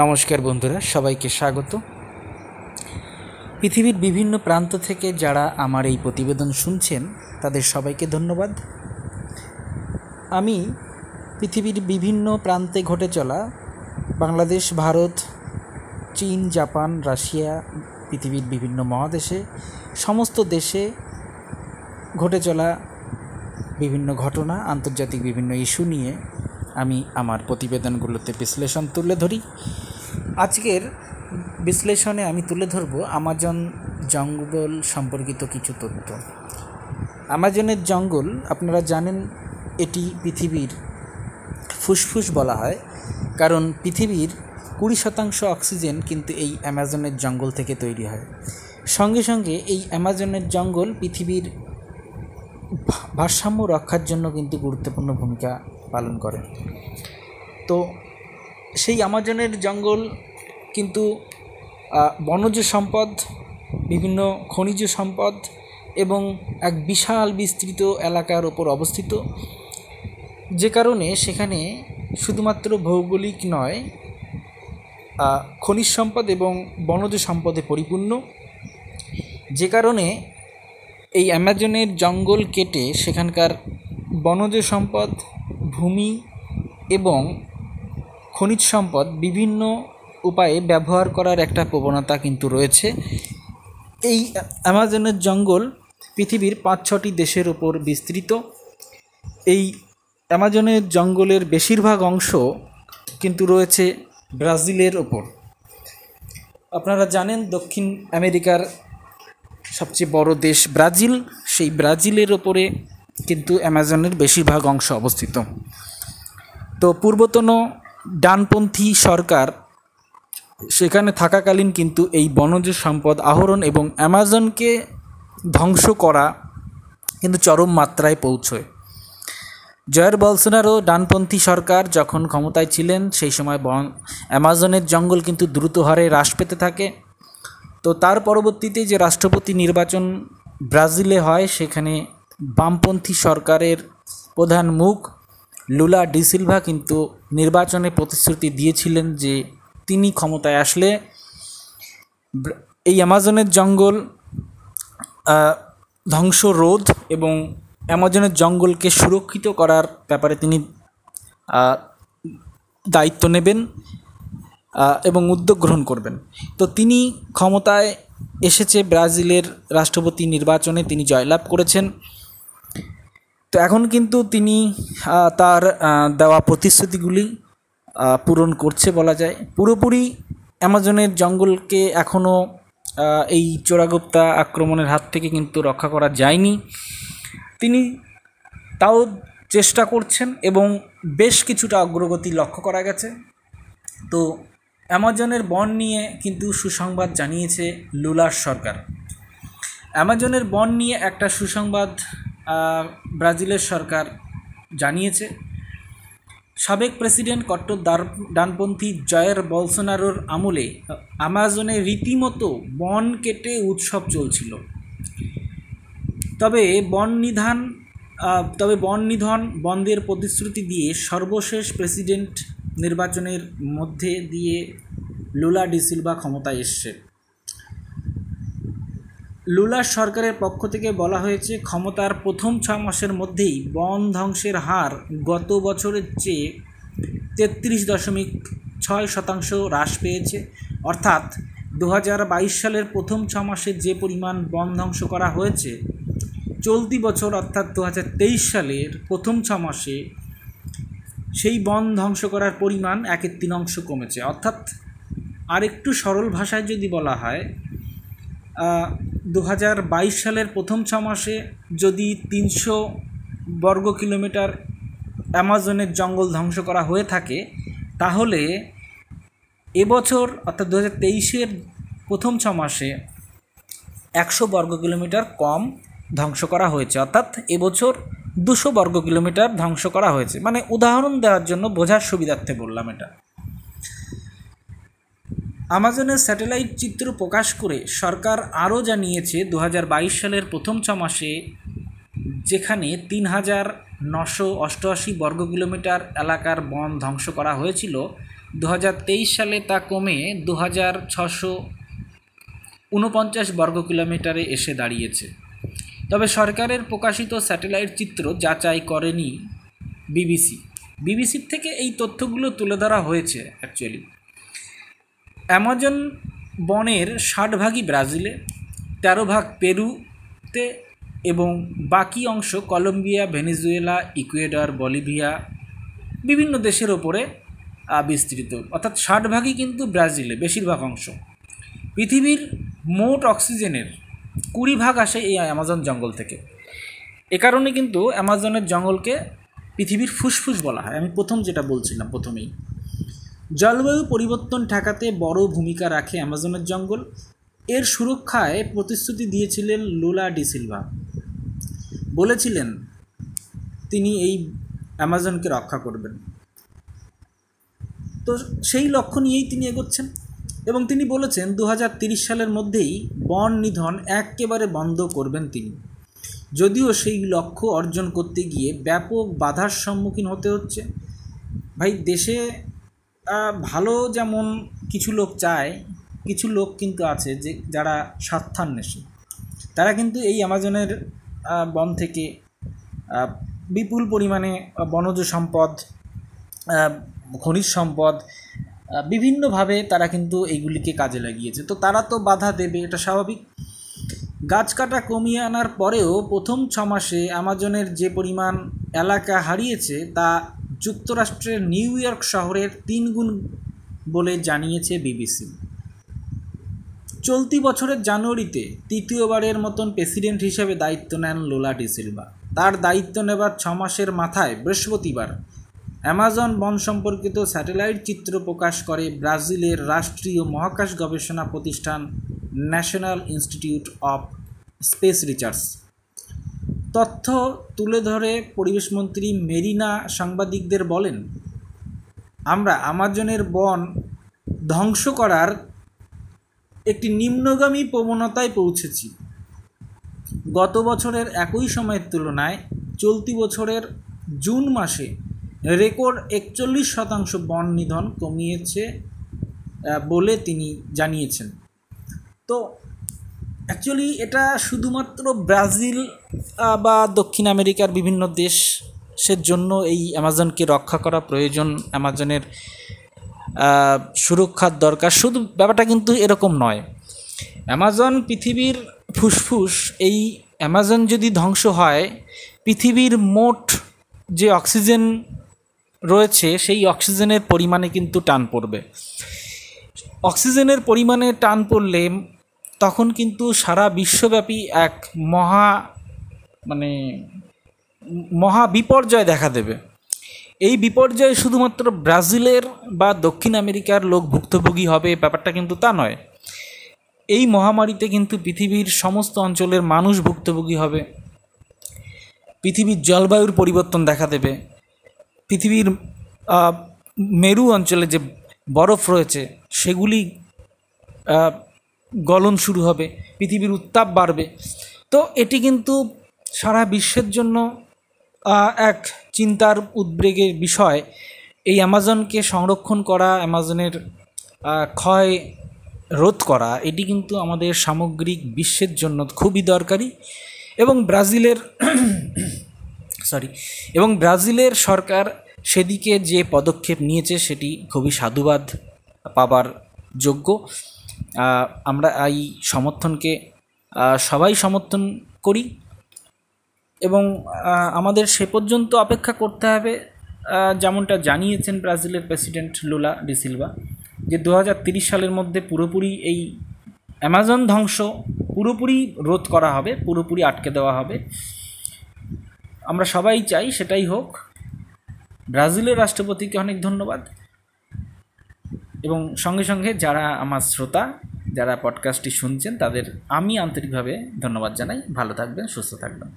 নমস্কার বন্ধুরা, সবাইকে স্বাগত। পৃথিবীর বিভিন্ন প্রান্ত থেকে যারা আমার এই প্রতিবেদন শুনছেন, তাদের সবাইকে ধন্যবাদ। আমি পৃথিবীর বিভিন্ন প্রান্তে ঘটে চলা বাংলাদেশ, ভারত, চীন, জাপান, রাশিয়া, পৃথিবীর বিভিন্ন মহাদেশে, সমস্ত দেশে ঘটে চলা বিভিন্ন ঘটনা, আন্তর্জাতিক বিভিন্ন ইস্যু নিয়ে আমি আমার প্রতিবেদনগুলোতে বিশ্লেষণ তুলে ধরি। আজকের বিশ্লেষণে আমি তুলে ধরব আমাজন জঙ্গল সম্পর্কিত কিছু তথ্য। আমাজনের জঙ্গল, আপনারা জানেন, এটি পৃথিবীর ফুসফুস বলা হয়, কারণ পৃথিবীর কুড়ি শতাংশ অক্সিজেন কিন্তু এই অ্যামাজনের জঙ্গল থেকে তৈরি হয়। সঙ্গে সঙ্গে এই অ্যামাজনের জঙ্গল পৃথিবীর ভারসাম্য রক্ষার জন্য কিন্তু গুরুত্বপূর্ণ ভূমিকা পালন করে। তো সেই আমাজনের জঙ্গল কিন্তু বনজ সম্পদ, বিভিন্ন খনিজ সম্পদ এবং এক বিশাল বিস্তৃত এলাকার ওপর অবস্থিত। যে কারণে সেখানে শুধুমাত্র ভৌগোলিক নয় খনিজ সম্পদ এবং বনজ সম্পদে পরিপূর্ণ। যে কারণে এই অ্যামাজনের জঙ্গল কেটে সেখানকার বনজ সম্পদ ভূমি এবং খনিজ সম্পদ বিভিন্ন উপায়ে ব্যবহার করার একটা প্রবণতা কিন্তু রয়েছে। এই অ্যামাজনের জঙ্গল পৃথিবীর পাঁচ ছটি দেশের ওপর বিস্তৃত। এই অ্যামাজনের জঙ্গলের বেশিরভাগ অংশ কিন্তু রয়েছে ব্রাজিলের ওপর আপনারা জানেন দক্ষিণ আমেরিকার সবচেয়ে বড় দেশ ব্রাজিল। সেই ব্রাজিলের ওপরে কিন্তু অ্যামাজনের বেশিরভাগ অংশ অবস্থিত। তো পূর্বতন ডানপন্থী সরকার সেখানে থাকাকালীন কিন্তু এই বনজ সম্পদ আহরণ এবং অ্যামাজনকে ধ্বংস করা কিন্তু চরম মাত্রায় পৌঁছয়। জয়ের বলসোনারও ডানপন্থী সরকার যখন ক্ষমতায় ছিলেন, সেই সময় বন অ্যামাজনের জঙ্গল কিন্তু দ্রুত হারে হ্রাস পেতে থাকে। তো তার পরবর্তীতে যে রাষ্ট্রপতি নির্বাচন ব্রাজিলে হয়, সেখানে বামপন্থী সরকারের প্রধান মুখ লুলা ডিসিলভা কিন্তু নির্বাচনে প্রতিশ্রুতি দিয়েছিলেন যে তিনি ক্ষমতায় আসলে এই অ্যামাজনের জঙ্গল ধ্বংস রোধ এবং অ্যামাজনের জঙ্গলকে সুরক্ষিত করার ব্যাপারে তিনি দায়িত্ব নেবেন এবং উদ্যোগ গ্রহণ করবেন। তো তিনি ক্ষমতায় এসেছে ব্রাজিলের রাষ্ট্রপতি নির্বাচনে তিনি জয়লাভ করেছেন। তো এখন কিন্তু তিনি তার দেওয়া প্রতিশ্রুতিগুলি পূরণ করছে বলা যায়। পুরোপুরি অ্যামাজনের জঙ্গলকে এখনও এই চোরাগুপ্তা আক্রমণের হাত থেকে কিন্তু রক্ষা করা যায়নি। তিনি তাও চেষ্টা করছেন এবং বেশ কিছুটা অগ্রগতি লক্ষ্য করা গেছে। তো অ্যামাজনের বন নিয়ে কিন্তু সুসংবাদ জানিয়েছে লুলার সরকার। অ্যামাজনের বন নিয়ে একটা সুসংবাদ ব্রাজিলের সরকার জানিয়েছে, সাবেক প্রেসিডেন্ট কট্টর ডানপন্থী জয়ের বলসোনারোর আমলে আমাজনে রীতিমতো বন কেটে উৎসব চলছিল। তবে বন নিধান তবে বন নিধন বন্ধের প্রতিশ্রুতি দিয়ে সর্বশেষ প্রেসিডেন্ট নির্বাচনের মধ্যে দিয়ে লুলা ডিসিলভা ক্ষমতায় এসছে। লুলার সরকারের পক্ষ থেকে বলা হয়েছে, ক্ষমতার প্রথম ছ মাসের মধ্যেই বন ধ্বংসের হার গত বছরের চেয়ে তেত্রিশ দশমিক ছয় শতাংশ হ্রাস পেয়েছে। অর্থাৎ দু হাজার বাইশ সালের প্রথম ছ মাসে যে পরিমাণ বন ধ্বংস করা হয়েছে, চলতি বছর অর্থাৎ দু হাজার তেইশ সালের প্রথম ছ মাসে সেই বন ধ্বংস করার পরিমাণ একের তিন অংশ কমেছে। অর্থাৎ, আরেকটু সরল ভাষায় যদি বলা হয় দু হাজার বাইশ সালের প্রথম ছ মাসে যদি তিনশো বর্গ কিলোমিটার অ্যামাজনের জঙ্গল ধ্বংস করা হয়ে থাকে, তাহলে এবছর অর্থাৎ দু হাজার তেইশের প্রথম ছ মাসে একশো বর্গ কিলোমিটার কম ধ্বংস করা হয়েছে। অর্থাৎ এবছর দুশো বর্গ কিলোমিটার ধ্বংস করা হয়েছে। মানে উদাহরণ দেওয়ার জন্য বোঝার সুবিধার্থে বললাম এটা। আমাজনের স্যাটেলাইট চিত্র প্রকাশ করে সরকার আরও জানিয়েছে দু হাজার বাইশ সালের প্রথম ছ মাসে যেখানে তিন হাজার নশো অষ্টআশি বর্গ কিলোমিটার এলাকার বন ধ্বংস করা হয়েছিল দু হাজার তেইশ সালে তা কমে দু হাজার ছশো ঊনপঞ্চাশ বর্গ কিলোমিটারে এসে দাঁড়িয়েছে। তবে সরকারের প্রকাশিত স্যাটেলাইট চিত্র যাচাই করেনি বিবিসি। বিবিসির থেকে এই তথ্যগুলো তুলে ধরা হয়েছে অ্যাকচুয়ালি অ্যামাজন বনের ষাট ভাগই ব্রাজিলে, তেরো ভাগ পেরুতে এবং বাকি অংশ কলম্বিয়া, ভেনিজুয়েলা, ইকুয়েডর, বলিভিয়া বিভিন্ন দেশের ওপরে বিস্তৃত। অর্থাৎ ষাট ভাগই কিন্তু ব্রাজিলে, বেশিরভাগ অংশ। পৃথিবীর মোট অক্সিজেনের কুড়ি ভাগ আসে এই অ্যামাজন জঙ্গল থেকে। এ কারণে কিন্তু অ্যামাজনের জঙ্গলকে পৃথিবীর ফুসফুস বলা হয়। আমি প্রথম যেটা বলছিলাম, প্রথমেই। জলবায়ু পরিবর্তন ঠেকাতে বড় ভূমিকা রাখে অ্যামাজনের জঙ্গল। এর সুরক্ষায় প্রতিশ্রুতি দিয়েছিলেন লুলা ডিসিলভা বলেছিলেন, তিনি এই অ্যামাজনকে রক্ষা করবেন। তো সেই লক্ষ্য নিয়েই তিনি এগোচ্ছেন এবং তিনি বলেছেন দু সালের মধ্যেই বন নিধন একেবারে বন্ধ করবেন তিনি। যদিও সেই লক্ষ্য অর্জন করতে গিয়ে ব্যাপক বাধার সম্মুখীন হতে হচ্ছে। ভাই, দেশে ভালো যেমন কিছু লোক চায়, কিছু লোক কিন্তু আছে যে, যারা স্বার্থান্বেষী। তারা কিন্তু এই অ্যামাজনের বন থেকে বিপুল পরিমাণে বনজ সম্পদ খনিজ সম্পদ বিভিন্নভাবে তারা কিন্তু এইগুলিকে কাজে লাগিয়েছে। তো তারা তো বাধা দেবে, এটা স্বাভাবিক। গাছ কাটা কমিয়ে আনার পরেও প্রথম ছ মাসে অ্যামাজনের যে পরিমাণ এলাকা হারিয়েছে, তা যুক্তরাষ্ট্রের নিউ ইয়র্ক শহরের তিন গুণ বলে জানিয়েছে বিবিসি। চলতি বছরের জানুয়ারিতে তৃতীয়বারের মতন প্রেসিডেন্ট হিসেবে দায়িত্ব নেন লোলা ডিসিলভা তার দায়িত্ব নেবার ছ মাসের মাথায় বৃহস্পতিবার অ্যামাজন বন সম্পর্কিত স্যাটেলাইট চিত্র প্রকাশ করে ব্রাজিলের রাষ্ট্রীয় মহাকাশ গবেষণা প্রতিষ্ঠান national institute of space research. তথ্য তুলে ধরে পরিবেশমন্ত্রী মেরিনা সাংবাদিকদের বলেন, আমরা আমাজনের বন ধ্বংস করার একটি নিম্নগামী প্রবণতায় পৌঁছেছি। গত বছরের একই সময়ের তুলনায় চলতি বছরের জুন মাসে রেকর্ড একচল্লিশ শতাংশ বন নিধন কমিয়েছে বলে তিনি জানিয়েছেন। তো অ্যাকচুয়ালি এটা শুধুমাত্র ব্রাজিল বা দক্ষিণ আমেরিকার বিভিন্ন দেশ দেশের জন্য এই অ্যামাজনকে রক্ষা করা প্রয়োজন। অ্যামাজনের সুরক্ষার দরকার। শুধু ব্যাপারটা কিন্তু এরকম নয়। অ্যামাজন পৃথিবীর ফুসফুস, এই অ্যামাজন যদি ধ্বংস হয়, পৃথিবীর মোট যে অক্সিজেন রয়েছে, সেই অক্সিজেনের পরিমাণে কিন্তু টান পড়বে। অক্সিজেনের পরিমাণে টান পড়লে তখন কিন্তু সারা বিশ্বব্যাপী এক মহা মানে মহা বিপর্যয় দেখা দেবে। এই বিপর্যয়ে শুধুমাত্র ব্রাজিলের বা দক্ষিণ আমেরিকার লোক ভুক্তভোগী হবে, ব্যাপারটা কিন্তু তা নয়। এই মহামারীতে কিন্তু পৃথিবীর সমস্ত অঞ্চলের মানুষ ভুক্তভোগী হবে। পৃথিবীর জলবায়ুর পরিবর্তন দেখা দেবে। পৃথিবীর মেরু অঞ্চলে যে বরফ রয়েছে, সেগুলি গলন শুরু হবে, পৃথিবীর উত্তাপ বাড়বে। তো এটি কিন্তু সারা বিশ্বের জন্য এক চিন্তার উদ্বেগের বিষয়। এই অ্যামাজনকে সংরক্ষণ করা অ্যামাজনের ক্ষয় রোধ করা, এটি কিন্তু আমাদের সামগ্রিক বিশ্বের জন্য খুবই দরকারি। এবং ব্রাজিলের, সরি, এবং ব্রাজিলের সরকার সেদিকে যে পদক্ষেপ নিয়েছে সেটি খুবই সাধুবাদ পাবার যোগ্য। আমরা এই সমর্থনকে সবাই সমর্থন করি এবং আমাদের সে পর্যন্ত অপেক্ষা করতে হবে যেমনটা জানিয়েছেন ব্রাজিলের প্রেসিডেন্ট লুলা ডিসিলভা যে দু সালের মধ্যে পুরোপুরি এই অ্যামাজন ধ্বংস পুরোপুরি রোধ করা হবে, পুরোপুরি আটকে দেওয়া হবে। আমরা সবাই চাই সেটাই হোক। ব্রাজিলের রাষ্ট্রপতিকে অনেক ধন্যবাদ। এবং সঙ্গে সঙ্গে যারা আমার শ্রোতা, যারা পডকাস্টটি শুনছেন, তাদের আমি আন্তরিকভাবে ধন্যবাদ জানাই। ভালো থাকবেন, সুস্থ থাকবেন।